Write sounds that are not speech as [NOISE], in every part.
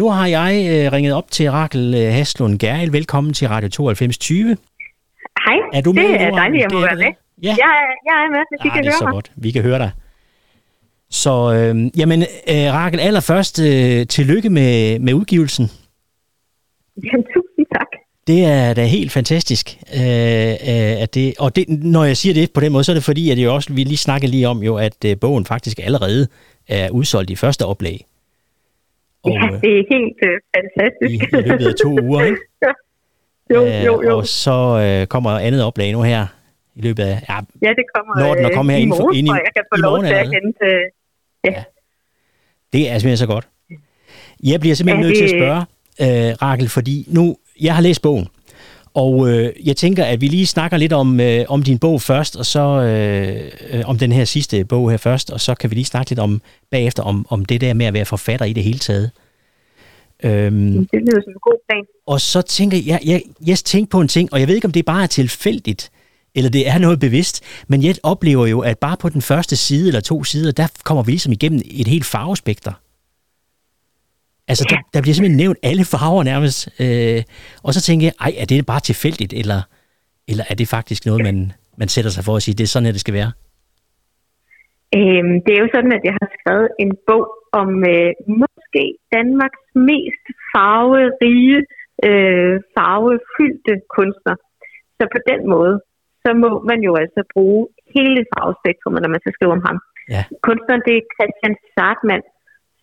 Nu har jeg øh, ringet op til Rakel øh, Haslund Gerl. Velkommen til Radio 9220. Hej, Er du med det er dejligt, at Det må være med. Ja, Jeg, er- jeg er med, hvis I ah, kan det er høre så mig. godt. Vi kan høre dig. Så øh, jamen, øh, Rakel, allerførst øh, tillykke med, med udgivelsen. Jamen, tusind tak. Det er da helt fantastisk. Øh, øh, at det, og det, når jeg siger det på den måde, så er det fordi, at det jo også, vi lige snakkede lige om, jo, at øh, bogen faktisk allerede er udsolgt i første oplag. Og, Ja, øh, det er helt øh, fantastisk. i, i løbet af to uger, ikke? [LAUGHS] jo, Øh, jo, jo. Og så øh, kommer andet oplag nu her i løbet af... Ja, Ja, det kommer Når den øh, kommet her i morgen, ind i- jeg, kan få lov til at hente. øh, det er simpelthen så godt. Jeg bliver simpelthen Ja, nødt til at det- spørge, øh, Rakel, fordi nu... Jeg har læst bogen, og øh, jeg tænker, at vi lige snakker lidt om, øh, om din bog først, og så øh, øh, om den her sidste bog her først, og så kan vi lige snakke lidt om bagefter om, om det der med at være forfatter i det hele taget. Øhm, Det lyder som en god plan. Og så tænker jeg, jeg, jeg tænker på en ting, og jeg ved ikke, om det bare er tilfældigt, eller det er noget bevidst, men jeg oplever jo, at bare på den første side eller to sider, der kommer vi ligesom igennem et helt farvespekter. Altså, der, der bliver simpelthen nævnt alle farver nærmest. Øh, og så tænker jeg, ej, er det bare tilfældigt, eller, eller er det faktisk noget, man, man sætter sig for at sige, det er sådan, at det skal være? Øhm, det er jo sådan, at jeg har skrevet en bog om øh, måske Danmarks mest farverige, øh, farvefyldte kunstner. Så på den måde, så må man jo altså bruge hele farvespektrumet, når man skal skrive om ham. Ja. Kunstneren, det er Christian Sartmann,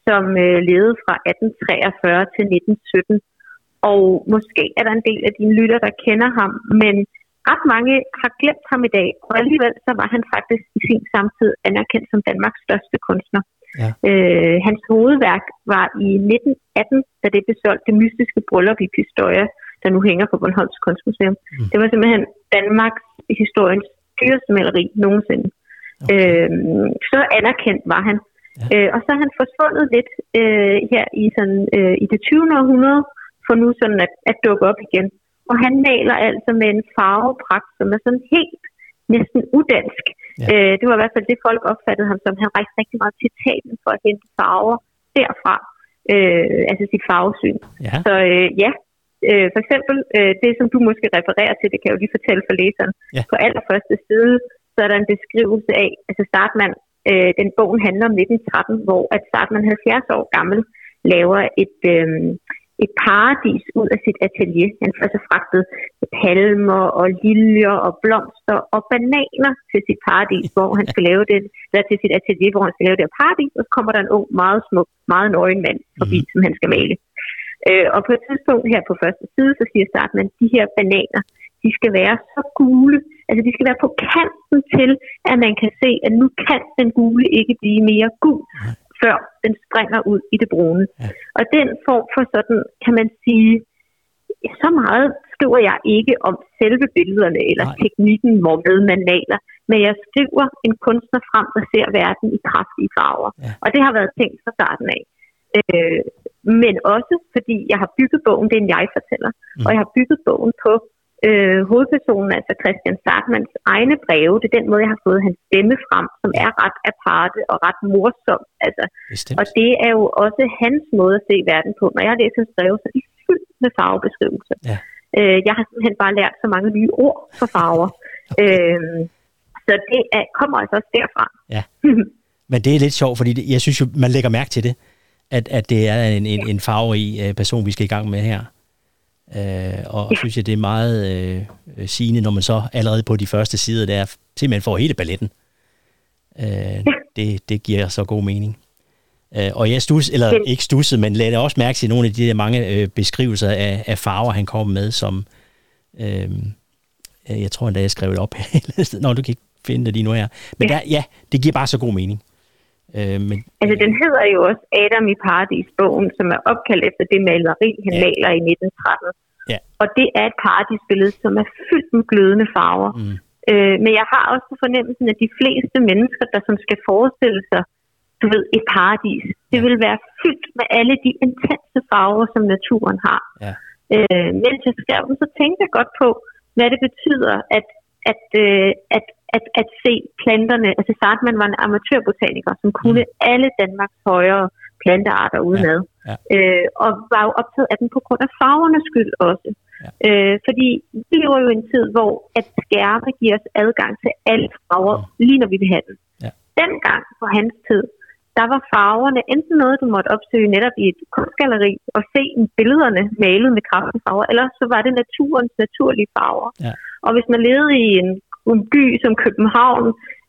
som øh, levede fra 1843 til 1917. Og måske er der en del af dine lytter, der kender ham, men ret mange har glemt ham i dag, og alligevel så var han faktisk i sin samtid anerkendt som Danmarks største kunstner. Ja. Øh, hans hovedværk var i 1918, da det blev solgt det mystiske bryllup i Pistoia, der nu hænger på Bornholms Kunstmuseum. Mm. Det var simpelthen Danmarks historiens dyreste maleri nogensinde. Okay. Øh, så anerkendt var han. Ja. Ja. Øh, og så er han forsvundet lidt øh, her i, sådan, øh, i det 20. århundrede, for nu sådan at, at dukke op igen. Og han maler altså med en farvepragt, som er sådan helt næsten udansk. Ja. Øh, det var i hvert fald det, folk opfattede ham som. Han rejste rigtig meget til Italien for at hente farver derfra. Øh, altså sit farvesyn. Ja, Så øh, ja, øh, for eksempel øh, det, som du måske refererer til, det kan jeg jo lige fortælle for læseren. Ja. På allerførste side, så er der en beskrivelse af, altså Startman, øh, den bogen handler om 1913, hvor at Startman 70 år gammel laver et, øh, et paradis ud af sit atelier. Han får altså fragtet palmer og liljer og blomster og bananer til sit paradis, hvor han skal lave det, eller til sit atelier, hvor han skal lave det her paradis, og så kommer der en ung, meget smuk, meget nøgen mand forbi, mm. som han skal male. Øh, og på et tidspunkt her på første side, så siger Startman, at de her bananer, de skal være så gule, altså de skal være på kanten til, at man kan se, at nu kan den gule ikke blive mere gul, før den springer ud i det brune. Ja. Og den form for sådan, kan man sige, så meget skriver jeg ikke om selve billederne eller Nej. Teknikken, hvormed man maler, men jeg skriver en kunstner frem, der ser verden i kraftige farver. Ja. Og det har været tænkt fra starten af. Øh, men også fordi jeg har bygget bogen, det er en jeg-fortæller, mm. og jeg har bygget bogen på øh, hovedpersonen, altså Christian Sartmans egne breve. Det er den måde, jeg har fået hans stemme frem, som er ret aparte og ret morsom. Altså, bestemt. og det er jo også hans måde at se verden på. Når jeg læser hans breve, så er de fyldt med farvebeskrivelser. Ja. Øh, jeg har simpelthen bare lært så mange nye ord for farver. [LAUGHS] øh, så det er, kommer altså også derfra. [LAUGHS] Men det er lidt sjovt, fordi det, jeg synes jo, man lægger mærke til det, at, at det er en, en, en farverig øh, person, vi skal i gang med her. Øh, og synes jeg, det er meget øh, sigende, når man så allerede på de første sider der simpelthen får hele balletten. Øh, [LAUGHS] det, det giver så god mening. Øh, og jeg stus, eller ikke stusset, men lagde også mærke til nogle af de der mange øh, beskrivelser af, af farver, han kom med, som øh, øh, jeg tror endda, jeg skrev det op her. Nå, du kan ikke finde det lige nu her. Men Ja. der, ja, det giver bare så god mening. Øh, men, Altså, den hedder jo også Adam i Paradis-bogen, som er opkaldt efter det maleri, han Ja. maler i 1913. Ja. Og det er et paradisbillede, som er fyldt med glødende farver. mm, Øh, men jeg har også fornemmelsen, at de fleste mennesker, der som skal forestille sig, du ved, et paradis, det Ja. vil være fyldt med alle de intense farver, som naturen har. Ja. Øh, mens jeg skrev den, så tænkte jeg godt på, hvad det betyder, at, at, øh, at, at, at se planterne. Altså Sartman var en amatørbotaniker, som kunne mm. alle Danmarks højere plantearter udenad. Ja, ja. Øh, og var jo optaget af den på grund af farvernes skyld også. Ja. Øh, fordi vi lever jo i en tid, hvor at skærme giver os adgang til alle farver, mm. lige når vi vil have den. Ja. Dengang på hans tid, der var farverne enten noget, du måtte opsøge netop i et kunstgalleri og se billederne malet med kraftige farver, eller så var det naturens naturlige farver. Ja. Og hvis man levede i en, en by som København,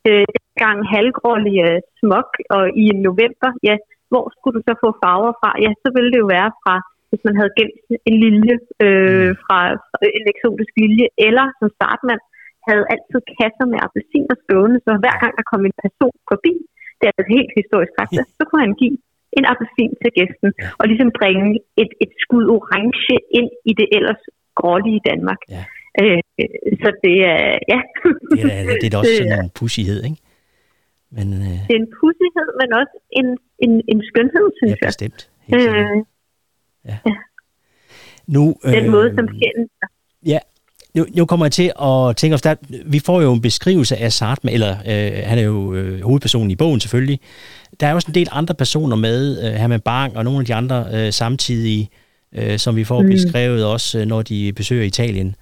øh, dengang halvgrålig øh, smog og i november, ja, hvor skulle du så få farver fra? Ja, så ville det jo være fra, hvis man havde gemt en lilje øh, fra en eksotisk lilje, eller som startmand havde altid kasser med appelsiner stående, så hver gang der kom en person forbi, det er et helt historisk fakta, så kunne han give en appelsin til gæsten, og ligesom bringe et, et skud orange ind i det ellers grålige Danmark. Ja. Øh, så det er, ja. Det er, det er da [LAUGHS] også sådan en pussighed, ikke? Men, øh, det er en pussighed, men også en, en, en skønhed, synes ja, jeg. bestemt. Helt. Øh, Ja. ja. Nu, den øh, måde, som sjælen Ja, nu, nu kommer jeg til at tænke os, der, vi får jo en beskrivelse af Sartre, eller øh, han er jo øh, hovedpersonen i bogen selvfølgelig. Der er også en del andre personer med, øh, Herman Bang og nogle af de andre øh, samtidige, øh, som vi får mm. beskrevet også, øh, når de besøger Italien.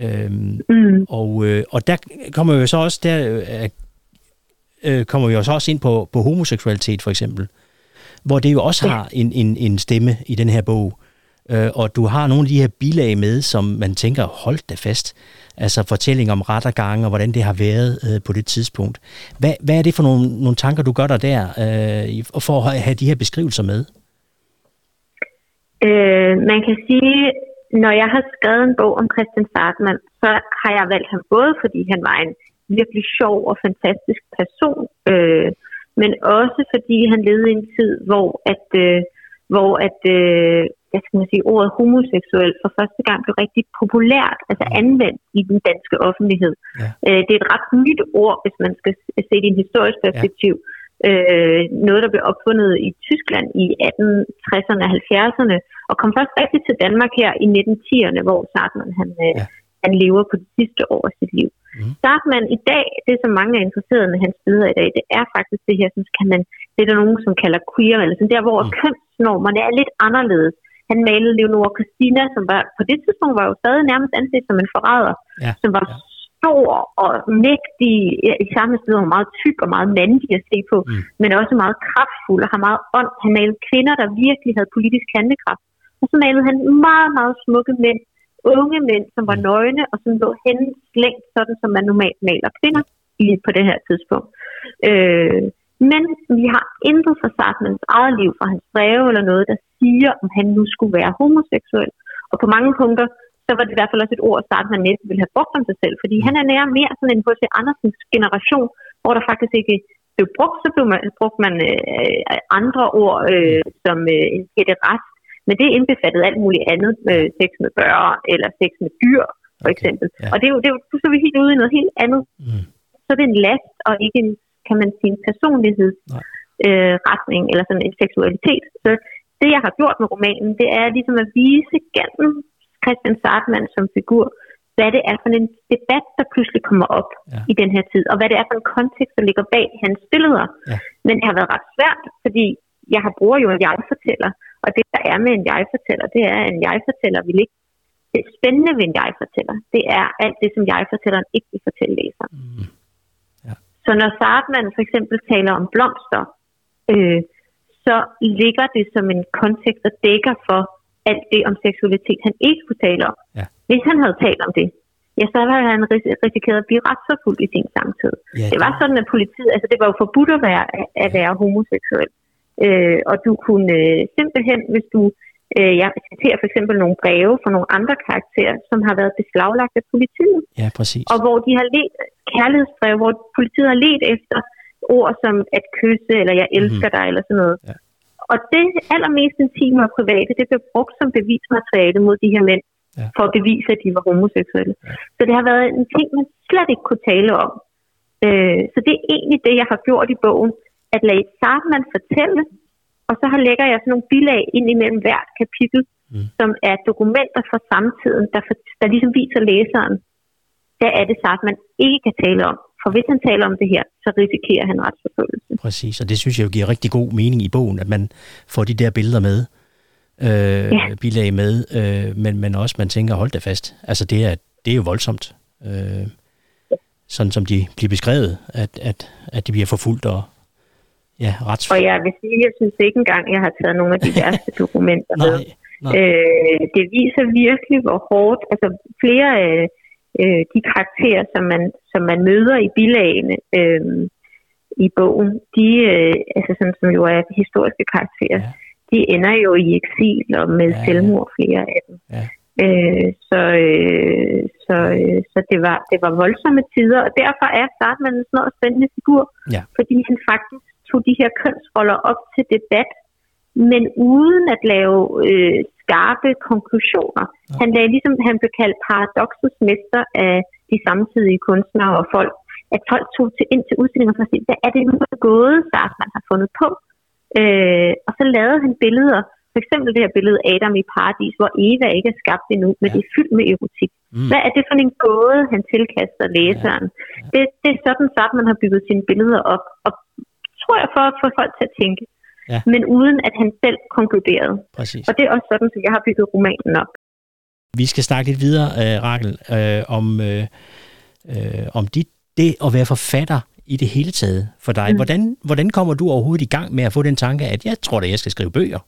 Øhm, Mm. og, øh, og der kommer vi så også der øh, øh, kommer vi også ind på, på homoseksualitet for eksempel, hvor det jo også har en, en, en stemme i den her bog. Øh, og du har nogle af de her bilag med, som man tænker, hold da fast. Altså fortælling om ret og hvordan det har været øh, på det tidspunkt. Hvad, hvad er det for nogle, nogle tanker, du gør dig der, øh, for at have de her beskrivelser med? Øh, man kan sige, når jeg har skrevet en bog om Christian Sartmann, så har jeg valgt ham både, fordi han var en virkelig sjov og fantastisk person, øh, men også fordi han levede i en tid, hvor at, øh, hvor at øh, hvad skal man sige, ordet homoseksuel for første gang blev rigtig populært, altså anvendt i den danske offentlighed. Ja. Øh, det er et ret nyt ord, hvis man skal se det i en historisk perspektiv. Øh, noget, der blev opfundet i Tyskland i 1860'erne og 70'erne, og kom først rigtig til Danmark her i 1910'erne, hvor Sartmann han, øh, Ja. han lever på det sidste år af sit liv. Mhm. Sartmann i dag, det som mange er interesseret med hans billeder i dag, det er faktisk det her, som kan man, det er der nogen, som kalder queer, eller sådan der, hvor Mm. mm. kønsnormerne er lidt anderledes. Han malede Leonora Christina, som var, på det tidspunkt var jo stadig nærmest anset som en forræder, Ja, som var ja. Stor og mægtig, i samme sted var meget tyk og meget mandig at se på, Mm. men også meget kraftfuld og har meget ånd. Han malede kvinder, der virkelig havde politisk handlekraft. Og så malede han meget, meget smukke mænd, unge mænd, som var Mm. nøgne og som lå hen slængt, sådan som man normalt maler kvinder i, på det her tidspunkt. Øh, men vi har intet fra Sartmans eget liv, fra hans breve eller noget, der siger, om han nu skulle være homoseksuel. Og på mange punkter, så var det i hvert fald også et ord, Sartman næsten ville have brugt om sig selv, fordi han er nær mere sådan en H.C. Andersens generation, hvor der faktisk ikke blev brugt, så blev man, brugte man øh, andre ord øh, som øh, en pæderast, men det indbefattede alt muligt andet, øh, sex med børn eller sex med dyr, for Okay, eksempel. ja. Og det er jo, det er jo, så er vi helt ude i noget helt andet. Mm. Så er det en last og ikke en, kan man sige, en personlighedsretning øh, retning, eller sådan en seksualitet. Så det, jeg har gjort med romanen, det er ligesom at vise gennem Christian Sartmann som figur, hvad det er for en debat, der pludselig kommer op Ja. i den her tid, og hvad det er for en kontekst, der ligger bag hans billeder. Ja. Men det har været ret svært, fordi jeg har bruger jo en jeg-fortæller, og det, der er med en jeg-fortæller, det er, at en jeg-fortæller vil ikke det spændende ved en jeg-fortæller, det er alt det, som jeg-fortælleren ikke vil fortælle læseren. Mm. Så når Sartmann for eksempel taler om blomster, øh, så ligger det som en kontekst, der dækker for alt det om seksualitet, han ikke kunne tale om. Ja. Hvis han havde talt om det, ja, så havde han ris- risikeret at blive retsforfulgt i sin samtid. Ja, Det var sådan, at politiet, altså det var jo forbudt at være, at være homoseksuel. Øh, og du kunne øh, simpelthen, hvis du, øh, jeg citerer for eksempel nogle breve fra nogle andre karakterer, som har været beslaglagt af politiet, Ja, præcis. og hvor de har let kærlighedsbrev, hvor politiet har let efter ord som at kysse, eller jeg elsker dig, eller sådan noget. Ja. Og det allermest intime og private, det blev brugt som bevismateriale mod de her mænd, Ja. for at bevise, at de var homoseksuelle. Ja. Så det har været en ting, man slet ikke kunne tale om. Øh, så det er egentlig det, jeg har gjort i bogen, at lade Sartmann fortælle, og så har lægger jeg sådan nogle bilag ind imellem hvert kapitel, Mm. som er dokumenter fra samtiden, der, for, der ligesom viser læseren, hvad er det sagt, man ikke kan tale om. For hvis han taler om det her, så risikerer han retsforfølgelse. Præcis, og det synes jeg jo giver rigtig god mening i bogen, at man får de der billeder med, øh, ja. bilag med, øh, men, men også man tænker, hold da fast. Altså det er, det er jo voldsomt. Øh, sådan som de bliver beskrevet, at, at, at de bliver forfulgt og ja, rets... Og jeg vil sige, jeg synes ikke engang, jeg har taget nogle af de [LAUGHS] værste dokumenter med. Øh, det viser virkelig, hvor hårdt, altså flere af øh, de karakterer, som man, som man møder i bilagene øh, i bogen, de, øh, altså sådan, som jo er historiske karakterer, ja. de ender jo i eksil og med ja, selvmord, flere af dem. Ja. Øh, så øh, så, øh, så det, var, det var voldsomme tider, og derfor er Sartman en sådan spændende figur, ja. fordi han faktisk tog de her kønsroller op til debat, men uden at lave øh, skarpe konklusioner. Ja. Han lagde ligesom, han blev kaldt paradoxets mester af de samtidige kunstnere og folk, at folk tog til, ind til udstillinger for at se, hvad er det nu, er gået, Sartman har fundet på. Øh, og så lavede han billeder, for eksempel det her billede Adam i paradis, hvor Eva ikke er skabt endnu, men ja. det er fyldt med erotik. Mm. Hvad er det for en gåde, han tilkaster læseren? Ja. Ja. Det, det er sådan, så man har bygget sine billeder op, og tror jeg for at få folk til at tænke. Ja. Men uden at han selv konkluderede. Præcis. Og det er også sådan, at jeg har bygget romanen op. Vi skal snakke lidt videre, uh, Rakel, uh, om, uh, uh, om dit, det at være forfatter i det hele taget for dig. Mm. Hvordan, hvordan kommer du overhovedet i gang med at få den tanke, at jeg tror at jeg skal skrive bøger?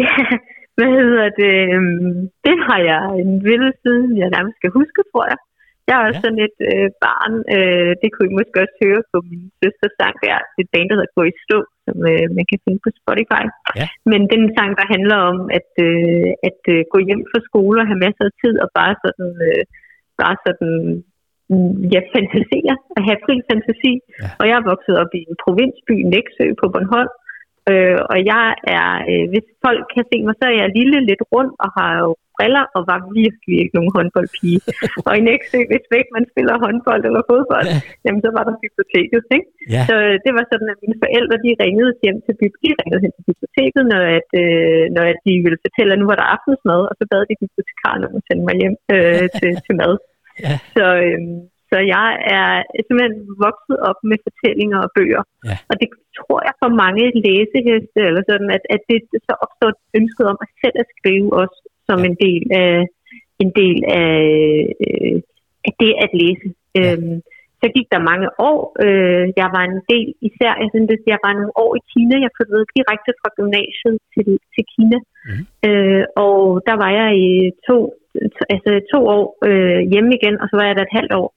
Ja, [LAUGHS] hvad hedder det? Øhm, det har jeg en vildt siden, jeg nærmest skal huske, tror jeg. Jeg er også ja. sådan et øh, barn, øh, det kunne I måske også høre på min søsters sang, der er et band, der hedder Gå i stå, som øh, man kan finde på Spotify. Ja. Men den sang, der handler om at, øh, at øh, gå hjem fra skole og have masser af tid og bare sådan, øh, bare sådan mm, ja, fantasere og have fri fantasi. Ja. Og jeg er vokset op i en provinsby, Næksø på Bornholm, Øh, og jeg er, øh, hvis folk kan se mig, så er jeg lille, lidt rund og har jo briller og var virkelig ikke nogen håndboldpige. [LAUGHS] og i Næksø, hvis ikke man spiller håndbold eller fodbold, ja. jamen så var der biblioteket. Ikke? Ja. Så øh, det var sådan, at mine forældre de ringede hjem til, de ringede hen til biblioteket, når, at, øh, når at de ville fortælle, at nu var der aftensmad, og så bad de bibliotekaren om at sende mig hjem øh, til, [LAUGHS] til mad. Ja. Så, øh, så jeg er simpelthen vokset op med fortællinger og bøger. Ja. Og det tror jeg for mange læseheste, eller sådan, at, at det så opstår ønsket om at selv at skrive også som ja. en del af, en del af, øh, af det at læse. Ja. Øhm, så gik der mange år. Øh, jeg var en del, især, jeg synes, jeg var nogle år i Kina. Jeg flyttede direkte fra gymnasiet til, til Kina. Mm. Øh, og der var jeg i to, altså to år øh, hjemme igen, og så var jeg der et halvt år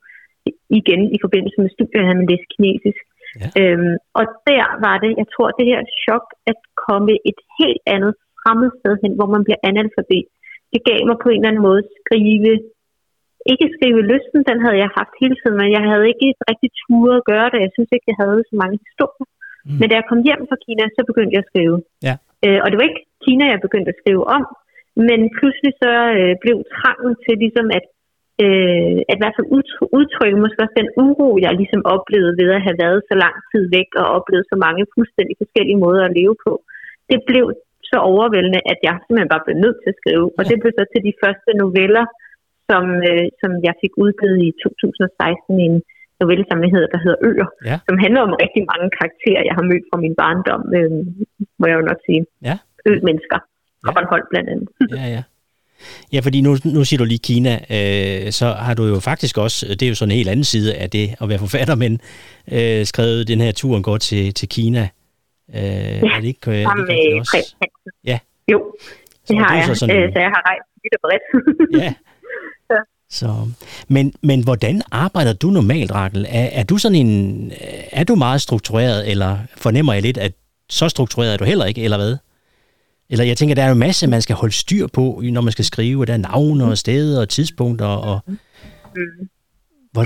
igen i forbindelse med studiet, jeg havde man læst kinesisk. Ja. Øhm, og der var det, jeg tror, det her chok at komme et helt andet fremmed sted hen, hvor man bliver analfabet. Det gav mig på en eller anden måde skrive, ikke skrive lysten, den havde jeg haft hele tiden, men jeg havde ikke rigtig tur at gøre det. Jeg synes ikke, jeg havde så mange historier. Mm. Men da jeg kom hjem fra Kina, så begyndte jeg at skrive. Ja. Øh, og det var ikke Kina, jeg begyndte at skrive om, men pludselig så øh, blev trangen til ligesom at øh, at i hvert fald udtrykke måske også den uro, jeg ligesom oplevede ved at have været så lang tid væk og oplevet så mange fuldstændig forskellige måder at leve på. Det blev så overvældende, at jeg simpelthen bare blev nødt til at skrive. Og det blev så til de første noveller, som, øh, som jeg fik udgivet i 2016 i en novellesamling, der hedder Øer, ja. som handler om rigtig mange karakterer, jeg har mødt fra min barndom, øh, må jeg jo nok sige. Ja. Ø-mennesker. Ja. Bornholm blandt andet. [LAUGHS] Ja, ja. Ja, fordi nu, nu siger du lige Kina, øh, så har du jo faktisk også, det er jo sådan en helt anden side af det at være forfatter, men øh, skrevet den her turen går til, til Kina. Øh, ja, er det ikke, øh, sammen med også? Ja. Jo, det så har jeg. Så, sådan, øh, så jeg har rejst vidt og bredt. [LAUGHS] [LAUGHS] ja. Så, men, men hvordan arbejder du normalt, Rakel? Er, er du sådan en, er du meget struktureret, eller fornemmer jeg lidt, at så struktureret er du heller ikke, eller hvad? Eller jeg tænker, der er en masse, man skal holde styr på, når man skal skrive. Der er navne og steder og tidspunkter. Og... Mm.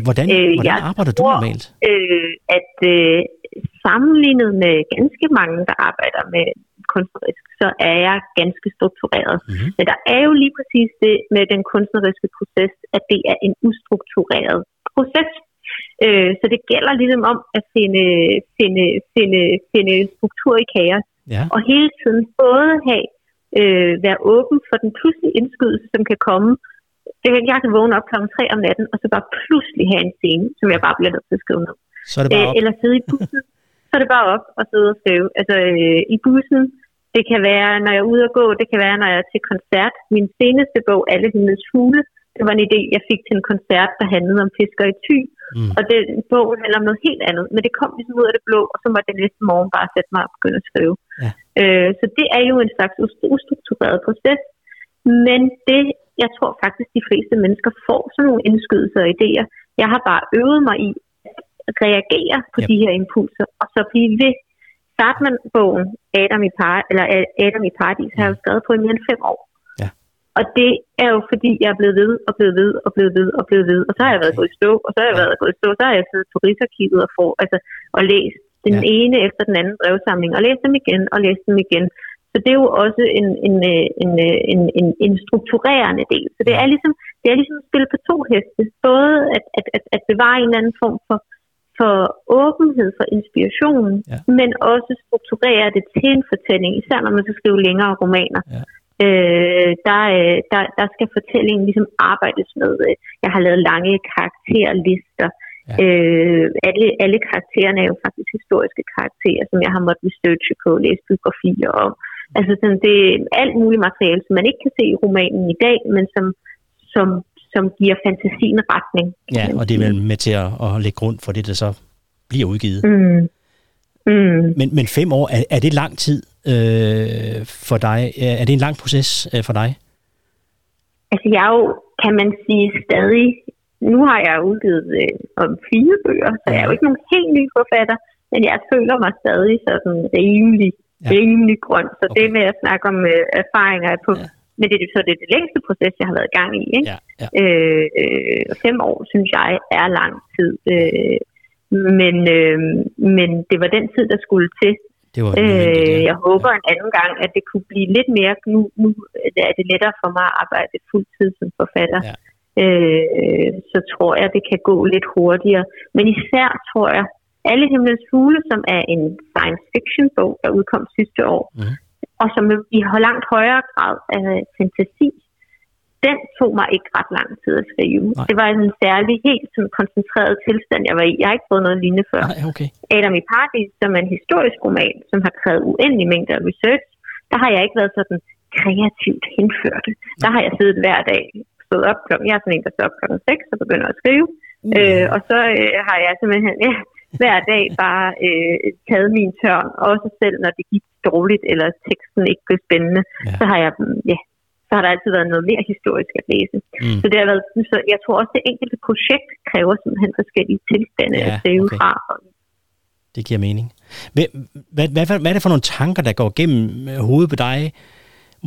Hvordan, øh, hvordan arbejder tror, du normalt? Øh, at øh, sammenlignet med ganske mange, der arbejder med kunstnerisk, så er jeg ganske struktureret. Mm-hmm. Men der er jo lige præcis det med den kunstneriske proces, at det er en ustruktureret proces. Øh, så det gælder ligesom om at finde, finde, finde, finde struktur i kaos. Ja. Og hele tiden både have, øh, være åben for den pludselige indskydelse, som kan komme det kan jeg kan vågne op klokken 3 om natten, og så bare pludselig have en scene, som jeg bare bliver nødt til at skrive ned. Så er det bare Øh, op. eller sidde i bussen, [LAUGHS] så er det bare op og sidde og skrive. Altså øh, i bussen, det kan være, når jeg er ude at gå, det kan være, når jeg er til koncert. Min seneste bog, Alle himlens fugle, det var en idé, jeg fik til en koncert, der handlede om fisker i ty. Mm. Og det, bogen handler om noget helt andet, men det kom ligesom ud af det blå, og så var det næste morgen bare at sætte mig og begynde at skrive. Ja. Øh, så det er jo en slags ust- ustruktureret proces, men det, jeg tror faktisk, de fleste mennesker får sådan nogle indskydelser og idéer. Jeg har bare øvet mig i reagere på Yep. de her impulser, og så blive ved. Sartman-bogen, Adam i, Par, eller Adam i Paradis, har jeg jo skrevet på i mere end fem år. Ja. Og det er jo fordi, jeg er blevet ved og blevet ved og blevet ved og blevet ved. Og så har jeg været Okay. gået i stå, og så har jeg Ja. været gået i stå, så har jeg siddet på Rigsarkivet og, for, altså, og læst den Ja. ene efter den anden brevsamling, og læst dem igen og læst dem igen. Så det er jo også en, en, øh, en, øh, en, en, en strukturerende del. Så det er ligesom, det er ligesom at spille på to heste. Både at, at, at, at bevare en eller anden form for, for åbenhed for inspiration, Ja. men også strukturere det til en fortælling, især når man skal skrive længere romaner. Ja. Øh, der, øh, der, der skal fortællingen ligesom arbejdes med. Jeg har lavet lange karakterlister. Ja. Øh, alle, alle karaktererne er jo faktisk historiske karakterer, som jeg har måttet researche på, læse biografier om. Altså sådan, det er alt muligt materiale, som man ikke kan se i romanen i dag, men som, som, som giver fantasien retning. Ja, og det er vel med til at, at lægge grund for det, der så bliver udgivet. Mm. Mm. Men, men fem år, er, er det lang tid øh, for dig? Er det en lang proces øh, for dig? Altså jeg er jo, kan man sige, stadig... Nu har jeg udgivet øh, om fire bøger, så jeg er jo ikke nogen helt ny forfatter, men jeg føler mig stadig sådan rimelig, Ja. ja. rimelig grøn. Så Okay. det med at snakke om øh, erfaringer er på... Ja. Men det, er- så det er det længste proces, jeg har været i gang i. Ikke? Ja, ja. Øh, øh, fem år, synes jeg, er lang tid. Øh, men, øh, men det var den tid, der skulle til. Det var Øh, ja. jeg håber en anden gang, at det kunne blive lidt mere, nu, nu er det lettere for mig at arbejde fuldtid som forfatter. Ja. Øh, så tror jeg, det kan gå lidt hurtigere. Men især tror jeg, Alle himlens fugle, som er en science fiction bog, der udkom sidste år, Mhm. Og som i har langt højere grad af fantasi, den tog mig ikke ret lang tid at skrive. Nej. Det var en særlig, helt sådan koncentreret tilstand, jeg var i. Jeg har ikke fået noget lignende før. Nej, okay. Adam i Paradis, som er en historisk roman, som har krævet uendelig mængder af research, der har jeg ikke været sådan kreativt henført. Der har jeg siddet hver dag, stået op klokken, jeg er sådan en, der står op klokken 6 og begynder at skrive, Uh, øh, og så øh, har jeg simpelthen ja, [LAUGHS] hver dag bare øh, taget min tørn, også selv når det gik dårligt, eller teksten ikke blev spændende, Ja. så har jeg, ja, så har der altid været noget mere historisk at læse. mm. Så det har været, så jeg tror også, at det enkelte projekt kræver simpelthen forskellige tilstande Ja, at skrive okay. fra. Det giver mening. Hvad, hvad, hvad, hvad er det for nogle tanker, der går gennem øh, hovedet på dig,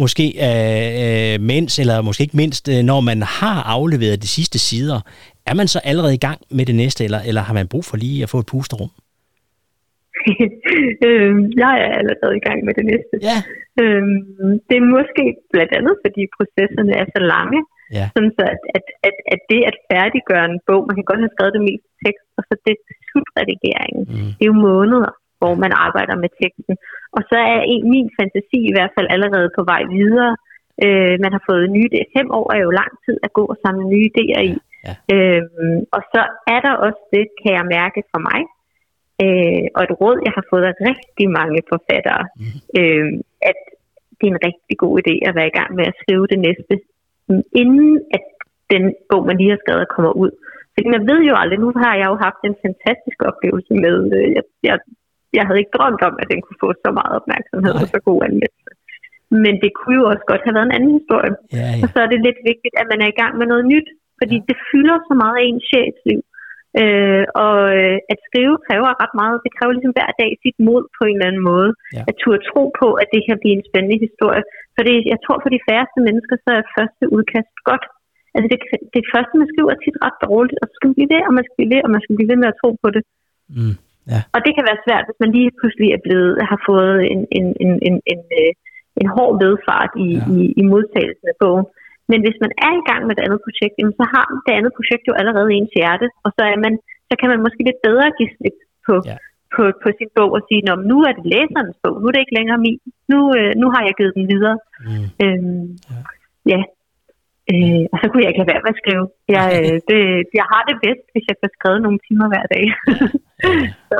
måske øh, øh, mens, eller måske ikke mindst, øh, når man har afleveret de sidste sider, er man så allerede i gang med det næste, eller, eller har man brug for lige at få et pusterum? [LAUGHS] øhm, jeg er allerede i gang med det næste. Ja, Øhm, det er måske blandt andet, fordi processerne er så lange, ja, sådan så at, at, at, at det at færdiggøre en bog, man kan godt have skrevet det meste tekst, og så det slutredigeringen, mm. det er jo måneder, hvor man arbejder med teksten. Og så er en, min fantasi i hvert fald allerede på vej videre. Øh, man har fået nye idéer. Fem år er jo lang tid at gå og samle nye idéer i. Ja. Øhm, og så er der også det, kan jeg mærke for mig, øh, og et råd, jeg har fået af rigtig mange forfattere, Mhm. øh, at det er en rigtig god idé at være i gang med at skrive det næste, mm, inden at den bog, man lige har skrevet, kommer ud. Fordi man ved jo aldrig, nu har jeg jo haft en fantastisk oplevelse med, øh, jeg, jeg, jeg havde ikke drømt om, at den kunne få så meget opmærksomhed og Nej. så god anmeldelse. Men det kunne jo også godt have været en anden historie. ja, Og ja. så er det lidt vigtigt, at man er i gang med noget nyt, fordi det fylder så meget af ens sjælsliv. Øh, og øh, at skrive kræver ret meget. Det kræver ligesom hver dag sit mod på en eller anden måde. Ja. At turde tro på, at det kan blive en spændende historie. For det, jeg tror for de færreste mennesker, så er første udkast godt. Altså det, det første, man skriver, er tit ret dårligt, og så skal man blive ved, og man skal blive ved, og man skal blive ved med at tro på det. Mm. ja. Og det kan være svært, hvis man lige pludselig er blevet, har fået en, en, en, en, en, øh, en hård vedfart i, ja. i, i modtagelsen af bogen. Men hvis man er i gang med det andet projekt, jamen, så har det andet projekt jo allerede ens hjerte, og så, er man, så kan man måske lidt bedre give slip på, Ja. ja. på, på sin bog og sige, men nu er det læserens bog, nu er det ikke længere min, nu, øh, nu har jeg givet den videre. Mm. Øhm, Ja. ja. ja. Øh, og så kunne jeg ikke lade være med at skrive. Jeg, øh, det, jeg har det bedst, hvis jeg får skrevet nogle timer hver dag. [LAUGHS] så,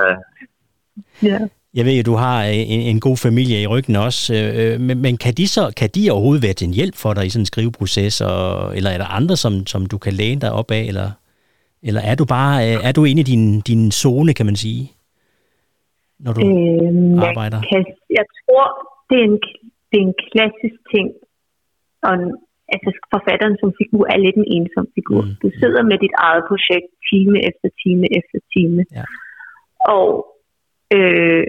ja. Jeg ved jo, du har en, en god familie i ryggen også, øh, men, men kan, de så, kan de overhovedet være til en hjælp for dig i sådan en skriveproces, og, eller er der andre, som, som du kan læne dig op af, eller, eller er du bare er du inde i din, din zone, kan man sige, når du øh, arbejder? Kan, jeg tror, det er, en, det er en klassisk ting, og altså forfatteren som figur er lidt en ensom figur. Mm. Du sidder med dit eget projekt time efter time efter time. Ja. Og øh,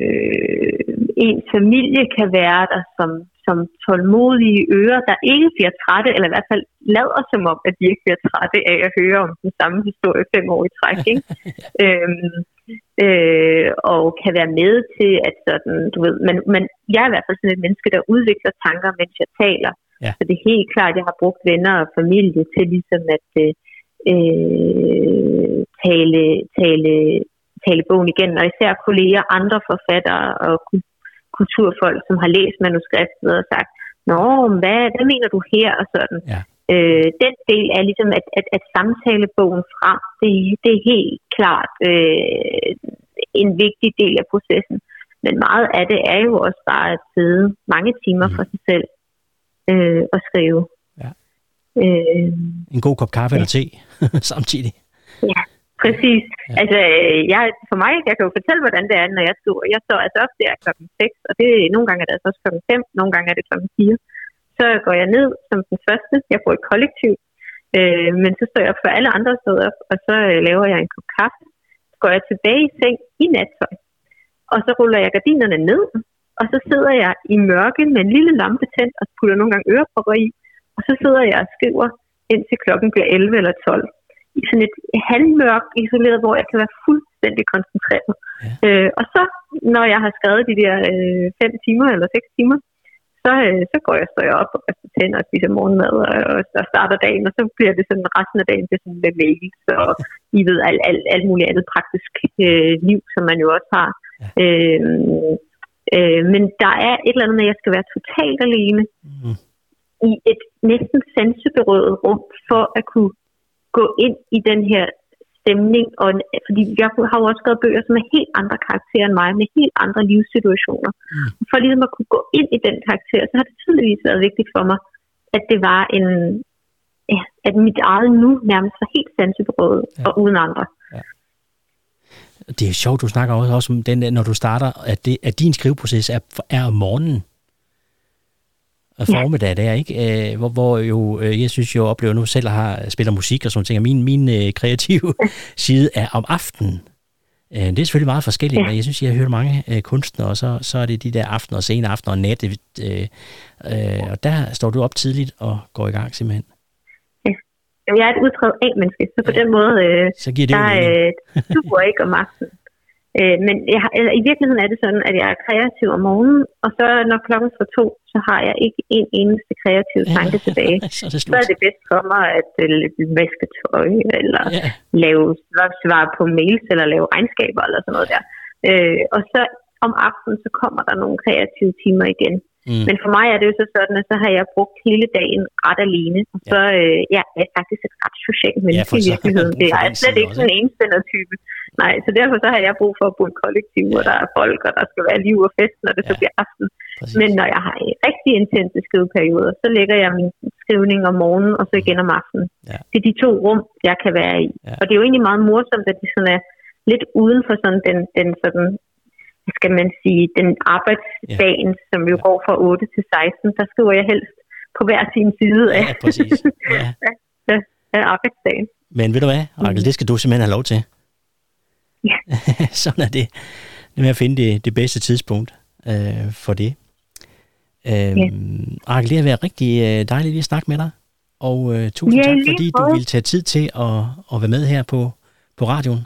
en familie kan være der som, som tålmodige ører, der ikke bliver trætte, eller i hvert fald lader som om, at de ikke bliver trætte af at høre om den samme historie fem år i træk. Ikke? [LAUGHS] øhm, øh, og kan være med til, at sådan, du ved, men, men jeg er i hvert fald sådan et menneske, der udvikler tanker, mens jeg taler. Ja. Så det er helt klart, at jeg har brugt venner og familie til ligesom at øh, øh tale, tale, tale bogen igen, og især kolleger, andre forfattere og kulturfolk, som har læst manuskriptet og sagt, Nå, hvad, hvad mener du her? Og sådan. Ja. Øh, den del er ligesom at, at, at samtale bogen frem. Det, det er helt klart øh, en vigtig del af processen. Men meget af det er jo også bare at sidde mange timer for sig selv øh, og skrive. Ja. Øh, en god kop kaffe ja. eller te [LAUGHS] samtidig. Ja, præcis. Ja. Altså, jeg, for mig, jeg kan jo fortælle, hvordan det er, når jeg skriver. Jeg står altså op der klokken 6, og det, nogle gange er det altså også klokken 5, nogle gange er det klokken 4. Så går jeg ned som den første. Jeg bor i kollektiv. Øh, men så står jeg op for alle andre steder op, og så øh, laver jeg en kop kaffe. Så går jeg tilbage i seng i nattøj. Og så ruller jeg gardinerne ned, og så sidder jeg i mørke med en lille lampe tændt, og putter nogle gange ørepropper i, og så sidder jeg og skriver, indtil klokken bliver 11 eller 12. I sådan et halvmørkt isoleret, hvor jeg kan være fuldstændig koncentreret. Ja. Øh, og så, når jeg har skrevet de der øh, fem timer eller seks timer, så, øh, så går jeg, står jeg op og børster tænder og spiser morgenmad og, og, starter dagen, og så bliver det sådan resten af dagen til sådan lidt mails og I ved alt, alt, alt muligt andet praktisk øh, liv, som man jo også har. Ja. Øh, Øh, men der er et eller andet med, at jeg skal være totalt alene mm. i et næsten sanseberøvet rum, for at kunne gå ind i den her stemning. Og, fordi jeg har jo også skrevet bøger, som er helt andre karakterer end mig, med helt andre livssituationer. Mm. For ligesom at kunne gå ind i den karakter, så har det tydeligvis været vigtigt for mig, at det var en, ja, at mit eget nu nærmest var helt sanseberøvet ja. og uden andre. Det er sjovt, du snakker også, også om den når du starter, at, det, at din skriveproces er, er om morgenen formiddag der, ikke? Øh, hvor, hvor jo, øh, jeg synes jo, oplever nu selv, at har spiller musik og sådan ting, min, min øh, kreative [LAUGHS] side er om aftenen. Øh, det er selvfølgelig meget forskelligt, ja. men jeg synes, jeg har hørt mange øh, kunstnere, og så, så er det de der aftener, sene aftener og nat, øh, øh, og der står du op tidligt og går i gang simpelthen. Jamen, jeg er et udtrædet A-menneske, så på ja. den måde, øh, så giver det der, øh, super [LAUGHS] ikke om aftenen. Øh, men jeg har, altså, i virkeligheden er det sådan, at jeg er kreativ om morgenen, og så når klokken slår to, så har jeg ikke en eneste kreativ tanke [LAUGHS] ja, tilbage. så, er det så er det bedst for mig at uh, vaske tøj, eller ja. lave svar på mails, eller lave regnskaber, eller sådan noget der. Øh, og så om aftenen, så kommer der nogle kreative timer igen. Mm. Men for mig er det jo så sådan, at så har jeg brugt hele dagen ret alene. Og så ja. øh, ja, er jeg faktisk et ret socialt menneske ja, i virkeligheden. [LAUGHS] Det er slet ikke sådan en enspænder type. Nej, så derfor så har jeg brug for at bo i kollektiv, hvor der er folk, og der skal være liv og fest, når det ja. så bliver aften. Præcis. Men når jeg har rigtig intense skriveperioder, så lægger jeg min skrivning om morgenen, og så igen om aftenen. Ja. Det er de to rum, jeg kan være i. Ja. Og det er jo egentlig meget morsomt, at det sådan er lidt uden for sådan den, den sådan skal man sige, den arbejdsdagen, ja. som jo ja. går fra 8 til 16, der skriver jeg helst på hver sin side af, ja, præcis. Ja. [LAUGHS] ja, af arbejdsdagen. Men ved du hvad, Rakel, mm. det skal du simpelthen have lov til. Ja. [LAUGHS] Sådan er det. Det med at finde det, det bedste tidspunkt øh, for det. Øh, ja. Rakel, det har været rigtig øh, dejligt lige at snakke med dig. Og øh, tusind ja, tak, fordi du ville tage tid til at, at være med her på, på radioen.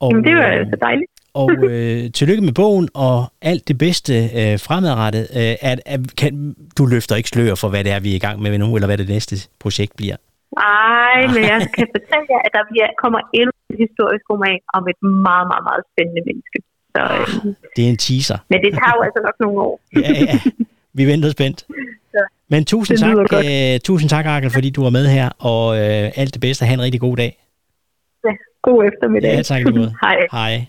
Og, Jamen, det var øh, så dejligt. Og øh, tillykke med bogen, og alt det bedste øh, fremadrettet. Øh, at, at, kan, du løfter ikke slør for, hvad det er, vi er i gang med nu, eller hvad det næste projekt bliver. Nej, men jeg kan fortælle jer, at der bliver, kommer endnu en historisk roman om et meget, meget, meget spændende menneske. Så, øh, det er en teaser. Men det tager jo altså nok nogle år. [LAUGHS] ja, ja. Vi venter spændt. Men tusind tak, øh, tusind tak, Rakel, fordi du var med her, og øh, alt det bedste. Ha' en rigtig god dag. Ja, god eftermiddag. Ja, tak lige. [LAUGHS] Hej. Hej.